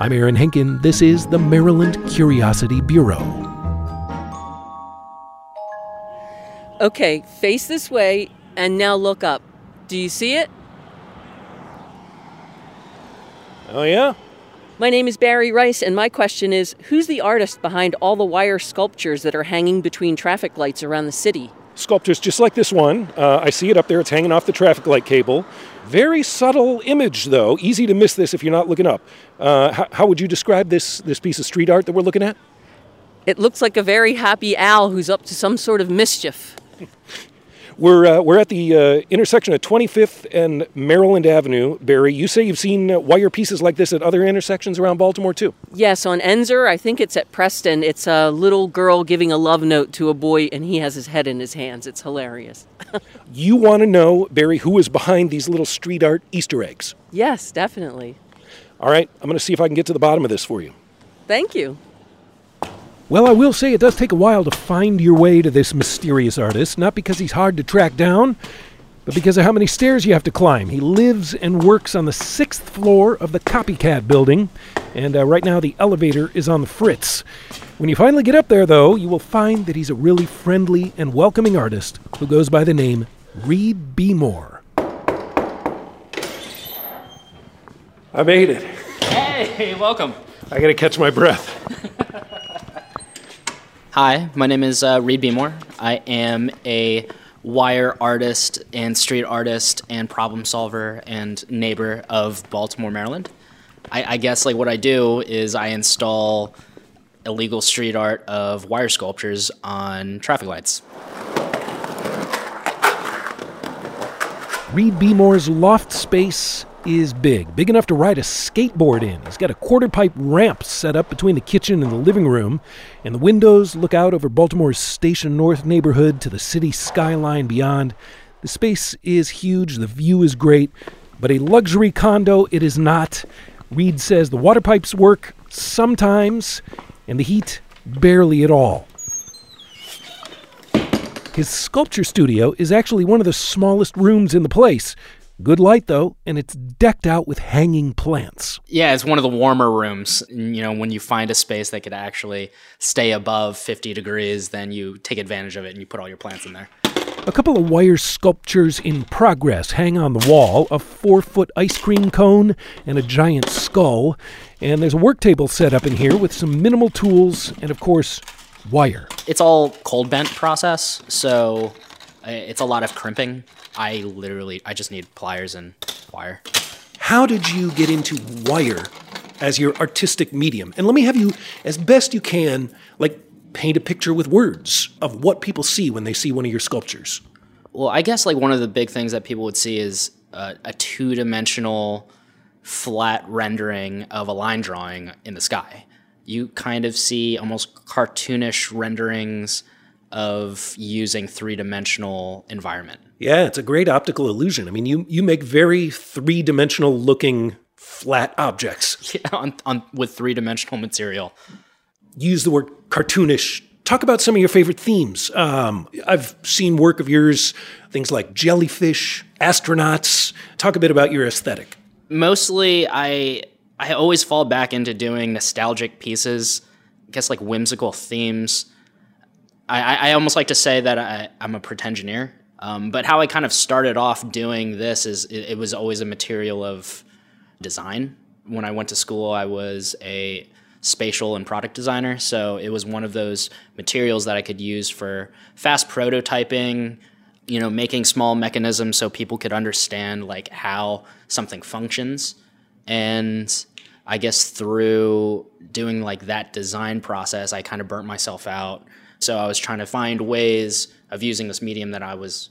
I'm Aaron Henkin. This is the Maryland Curiosity Bureau. Okay, face this way and now look up. Do you see it? Oh, yeah? My name is Barry Rice, and my question is Who's the artist behind all the wire sculptures that are hanging between traffic lights around the city? Sculptures just like this one. Uh, I see it up there, it's hanging off the traffic light cable. Very subtle image, though. Easy to miss this if you're not looking up. Uh, how, how would you describe this, this piece of street art that we're looking at? It looks like a very happy owl who's up to some sort of mischief. We're, uh, we're at the uh, intersection of 25th and Maryland Avenue. Barry, you say you've seen uh, wire pieces like this at other intersections around Baltimore, too? Yes, on Ensor, I think it's at Preston. It's a little girl giving a love note to a boy, and he has his head in his hands. It's hilarious. you want to know, Barry, who is behind these little street art Easter eggs? Yes, definitely. All right, I'm going to see if I can get to the bottom of this for you. Thank you. Well, I will say it does take a while to find your way to this mysterious artist, not because he's hard to track down, but because of how many stairs you have to climb. He lives and works on the sixth floor of the Copycat building, and uh, right now the elevator is on the fritz. When you finally get up there, though, you will find that he's a really friendly and welcoming artist who goes by the name Reed Bmore. I made it. Hey, welcome. I got to catch my breath. Hi, my name is uh, Reed Bmore. I am a wire artist and street artist and problem solver and neighbor of Baltimore, Maryland. I, I guess like what I do is I install illegal street art of wire sculptures on traffic lights. Reed Bmore's loft space is big, big enough to ride a skateboard in. He's got a quarter pipe ramp set up between the kitchen and the living room, and the windows look out over Baltimore's Station North neighborhood to the city skyline beyond. The space is huge, the view is great, but a luxury condo it is not. Reed says the water pipes work sometimes, and the heat barely at all. His sculpture studio is actually one of the smallest rooms in the place. Good light though, and it's decked out with hanging plants. Yeah, it's one of the warmer rooms. You know, when you find a space that could actually stay above 50 degrees, then you take advantage of it and you put all your plants in there. A couple of wire sculptures in progress hang on the wall a four foot ice cream cone and a giant skull. And there's a work table set up in here with some minimal tools and, of course, wire. It's all cold bent process, so uh, it's a lot of crimping. I literally, I just need pliers and wire. How did you get into wire as your artistic medium? And let me have you, as best you can, like paint a picture with words of what people see when they see one of your sculptures. Well, I guess like one of the big things that people would see is uh, a two dimensional flat rendering of a line drawing in the sky. You kind of see almost cartoonish renderings of using three dimensional environment. Yeah, it's a great optical illusion. I mean, you, you make very three dimensional looking flat objects. Yeah, on, on, with three dimensional material. Use the word cartoonish. Talk about some of your favorite themes. Um, I've seen work of yours, things like jellyfish, astronauts. Talk a bit about your aesthetic. Mostly, I I always fall back into doing nostalgic pieces. I guess like whimsical themes. I, I almost like to say that I, I'm a pretensioneer. Um, but how I kind of started off doing this is it, it, was always a material of design. When I went to school, I was a spatial and product designer. So it was one of those materials that I could use for fast prototyping, you know, making small mechanisms so people could understand like how something functions. And I guess through doing like that design process, I kind of burnt myself out so I was trying to find ways of using this medium that I was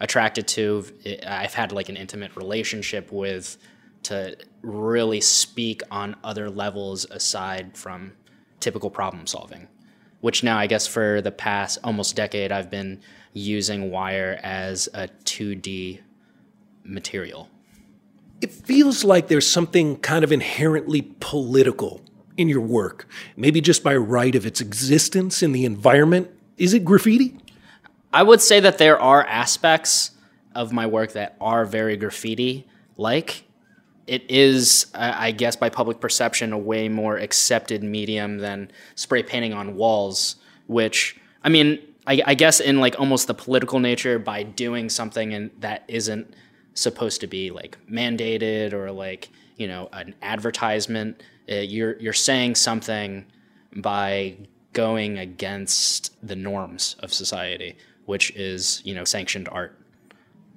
attracted to. I've had like an intimate relationship with to really speak on other levels aside from typical problem solving, which now I guess for the past almost decade I've been using wire as a 2D material. It feels like there's something kind of inherently political in your work, maybe just by right of its existence in the environment? Is it graffiti? I would say that there are aspects of my work that are very graffiti like. it is, I guess, by public perception, a way more accepted medium than spray painting on walls. Which, I mean, I, I guess in like almost the political nature, by doing something and that isn't supposed to be like mandated or like you know an advertisement, uh, you're you're saying something by going against the norms of society, which is you know sanctioned art.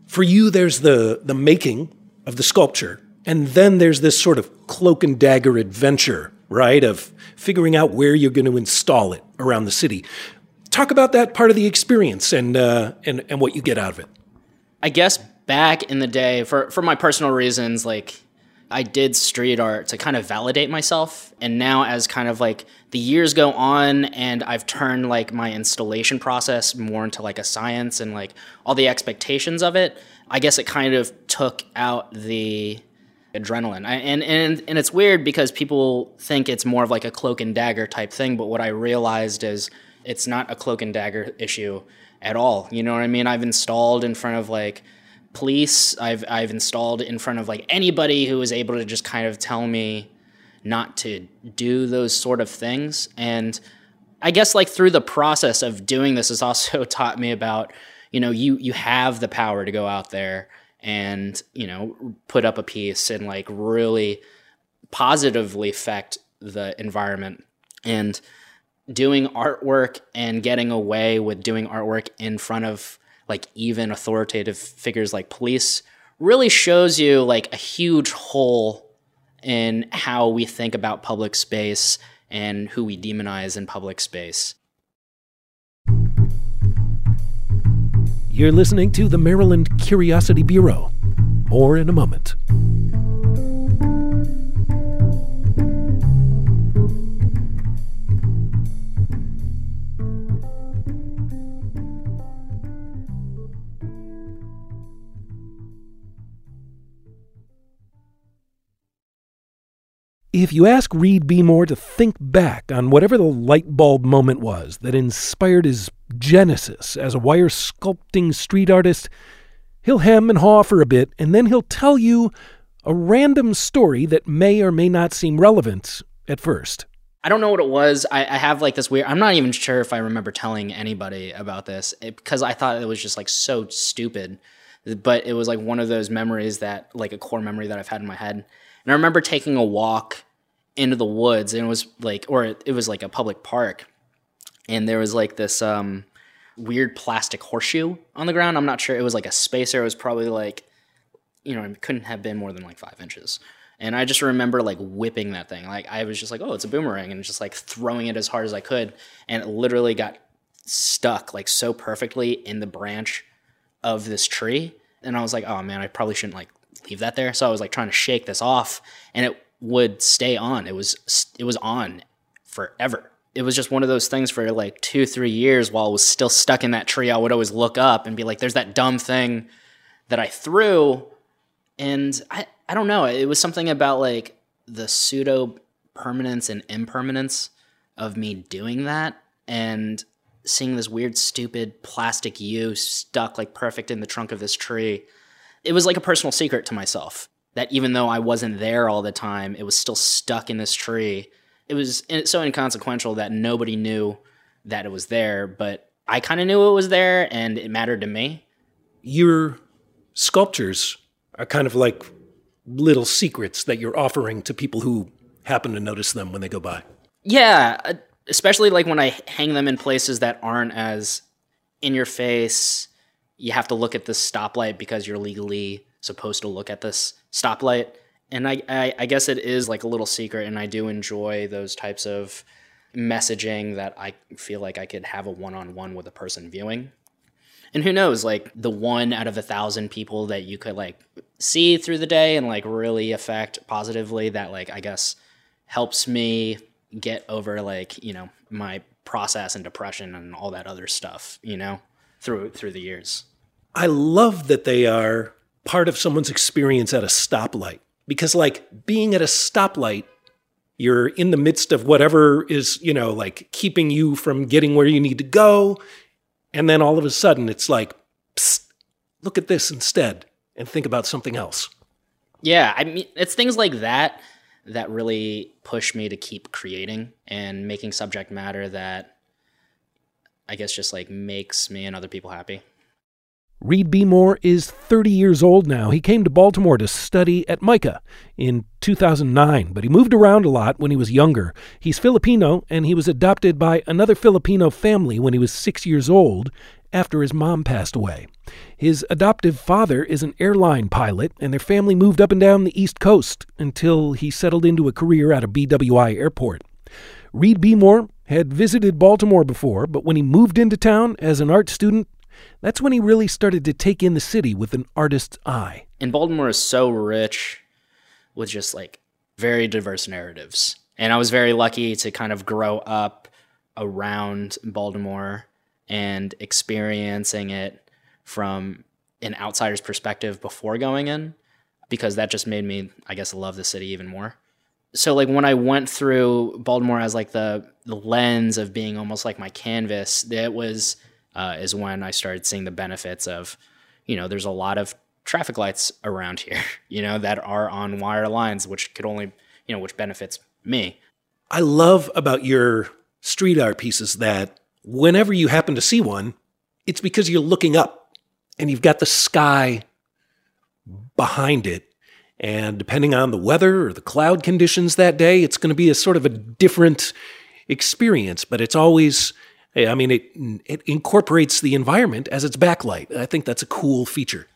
For you, there's the the making of the sculpture, and then there's this sort of cloak and dagger adventure, right? Of figuring out where you're going to install it around the city. Talk about that part of the experience and uh, and and what you get out of it. I guess back in the day, for for my personal reasons, like I did street art to kind of validate myself. And now, as kind of like the years go on, and I've turned like my installation process more into like a science and like all the expectations of it, I guess it kind of took out the adrenaline. I, and and and it's weird because people think it's more of like a cloak and dagger type thing, but what I realized is it's not a cloak and dagger issue at all. You know what I mean? I've installed in front of like police. I've I've installed in front of like anybody who is able to just kind of tell me not to do those sort of things and I guess like through the process of doing this has also taught me about you know you you have the power to go out there and you know put up a piece and like really positively affect the environment and doing artwork and getting away with doing artwork in front of like even authoritative figures like police really shows you like a huge hole in how we think about public space and who we demonize in public space. You're listening to the Maryland Curiosity Bureau. More in a moment. If you ask Reed Bmore to think back on whatever the light bulb moment was that inspired his genesis as a wire sculpting street artist, he'll hem and haw for a bit, and then he'll tell you a random story that may or may not seem relevant at first. I don't know what it was. I, I have like this weird. I'm not even sure if I remember telling anybody about this eh, because I thought it was just like so stupid. But it was like one of those memories that, like a core memory that I've had in my head. And I remember taking a walk into the woods, and it was like, or it, it was like a public park, and there was like this um, weird plastic horseshoe on the ground. I'm not sure. It was like a spacer. It was probably like, you know, it couldn't have been more than like five inches. And I just remember like whipping that thing. Like I was just like, oh, it's a boomerang, and just like throwing it as hard as I could, and it literally got stuck like so perfectly in the branch of this tree. And I was like, oh man, I probably shouldn't like leave that there. So I was like trying to shake this off, and it would stay on. It was it was on forever. It was just one of those things for like two, three years while I was still stuck in that tree. I would always look up and be like, "There's that dumb thing that I threw," and I I don't know. It was something about like the pseudo permanence and impermanence of me doing that and seeing this weird, stupid plastic U stuck like perfect in the trunk of this tree. It was like a personal secret to myself that even though I wasn't there all the time, it was still stuck in this tree. It was so inconsequential that nobody knew that it was there, but I kind of knew it was there and it mattered to me. Your sculptures are kind of like little secrets that you're offering to people who happen to notice them when they go by. Yeah, uh, especially like when I hang them in places that aren't as in your face. You have to look at the stoplight because you're legally supposed to look at this stoplight. And I, I, I guess it is like a little secret, and I do enjoy those types of messaging that I feel like I could have a one on one with a person viewing. And who knows, like the one out of a thousand people that you could like see through the day and like really affect positively that like I guess helps me get over like, you know, my process and depression and all that other stuff, you know, through through the years. I love that they are part of someone's experience at a stoplight. Because, like, being at a stoplight, you're in the midst of whatever is, you know, like keeping you from getting where you need to go. And then all of a sudden, it's like, look at this instead and think about something else. Yeah, I mean, it's things like that that really push me to keep creating and making subject matter that I guess just like makes me and other people happy. Reed Bmore is 30 years old now. He came to Baltimore to study at MICA in 2009, but he moved around a lot when he was younger. He's Filipino, and he was adopted by another Filipino family when he was six years old after his mom passed away. His adoptive father is an airline pilot, and their family moved up and down the East Coast until he settled into a career at a BWI airport. Reed Bmore had visited Baltimore before, but when he moved into town as an art student, that's when he really started to take in the city with an artist's eye. And Baltimore is so rich with just like very diverse narratives. And I was very lucky to kind of grow up around Baltimore and experiencing it from an outsider's perspective before going in because that just made me I guess love the city even more. So like when I went through Baltimore as like the the lens of being almost like my canvas, that was uh, is when I started seeing the benefits of, you know, there's a lot of traffic lights around here, you know, that are on wire lines, which could only, you know, which benefits me. I love about your street art pieces that whenever you happen to see one, it's because you're looking up and you've got the sky behind it. And depending on the weather or the cloud conditions that day, it's going to be a sort of a different experience, but it's always I mean, it it incorporates the environment as its backlight. I think that's a cool feature.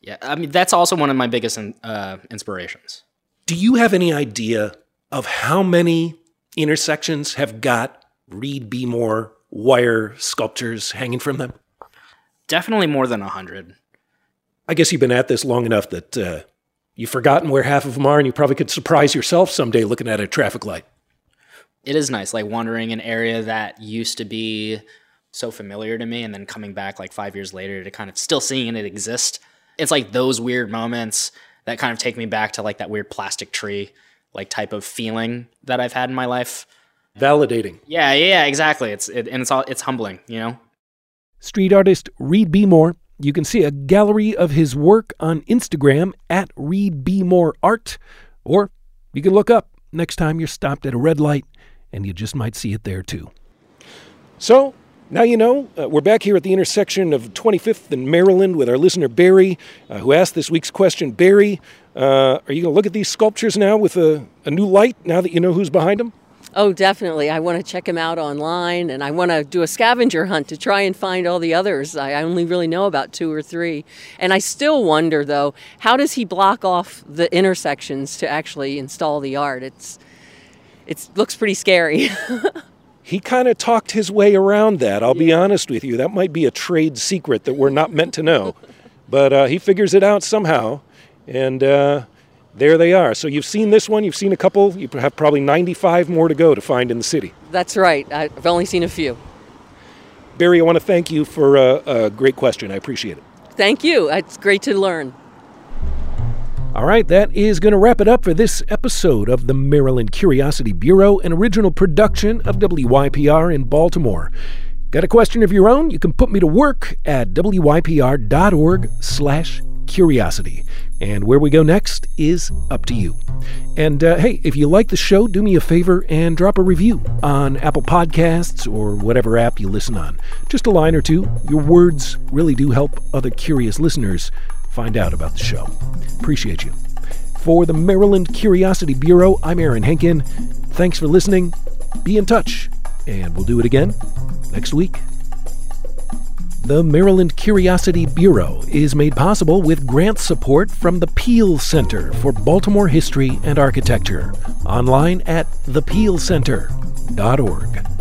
Yeah, I mean that's also one of my biggest uh, inspirations. Do you have any idea of how many intersections have got Reed Bmore wire sculptures hanging from them? Definitely more than a hundred. I guess you've been at this long enough that uh, you've forgotten where half of them are, and you probably could surprise yourself someday looking at a traffic light it is nice, like wandering an area that used to be so familiar to me, and then coming back like five years later to kind of still seeing it exist. It's like those weird moments that kind of take me back to like that weird plastic tree like type of feeling that I've had in my life. Validating. Yeah, yeah, exactly. It's it, and it's all it's humbling, you know. Street artist Reed Bmore. You can see a gallery of his work on Instagram at Reed Bmore Art, or you can look up next time you're stopped at a red light and you just might see it there too. So, now you know, uh, we're back here at the intersection of 25th and Maryland with our listener Barry, uh, who asked this week's question. Barry, uh, are you going to look at these sculptures now with a, a new light now that you know who's behind them? Oh, definitely. I want to check them out online and I want to do a scavenger hunt to try and find all the others. I only really know about two or three. And I still wonder, though, how does he block off the intersections to actually install the art? It's it looks pretty scary. he kind of talked his way around that. I'll be honest with you. That might be a trade secret that we're not meant to know. but uh, he figures it out somehow. And uh, there they are. So you've seen this one, you've seen a couple, you have probably 95 more to go to find in the city. That's right. I've only seen a few. Barry, I want to thank you for a, a great question. I appreciate it. Thank you. It's great to learn. All right, that is going to wrap it up for this episode of the Maryland Curiosity Bureau, an original production of WYPR in Baltimore. Got a question of your own? You can put me to work at wypr.org slash curiosity. And where we go next is up to you. And uh, hey, if you like the show, do me a favor and drop a review on Apple Podcasts or whatever app you listen on. Just a line or two. Your words really do help other curious listeners find out about the show. Appreciate you. For the Maryland Curiosity Bureau, I'm Aaron Henkin. Thanks for listening. Be in touch, and we'll do it again next week. The Maryland Curiosity Bureau is made possible with grant support from the Peale Center for Baltimore History and Architecture, online at thepealecenter.org.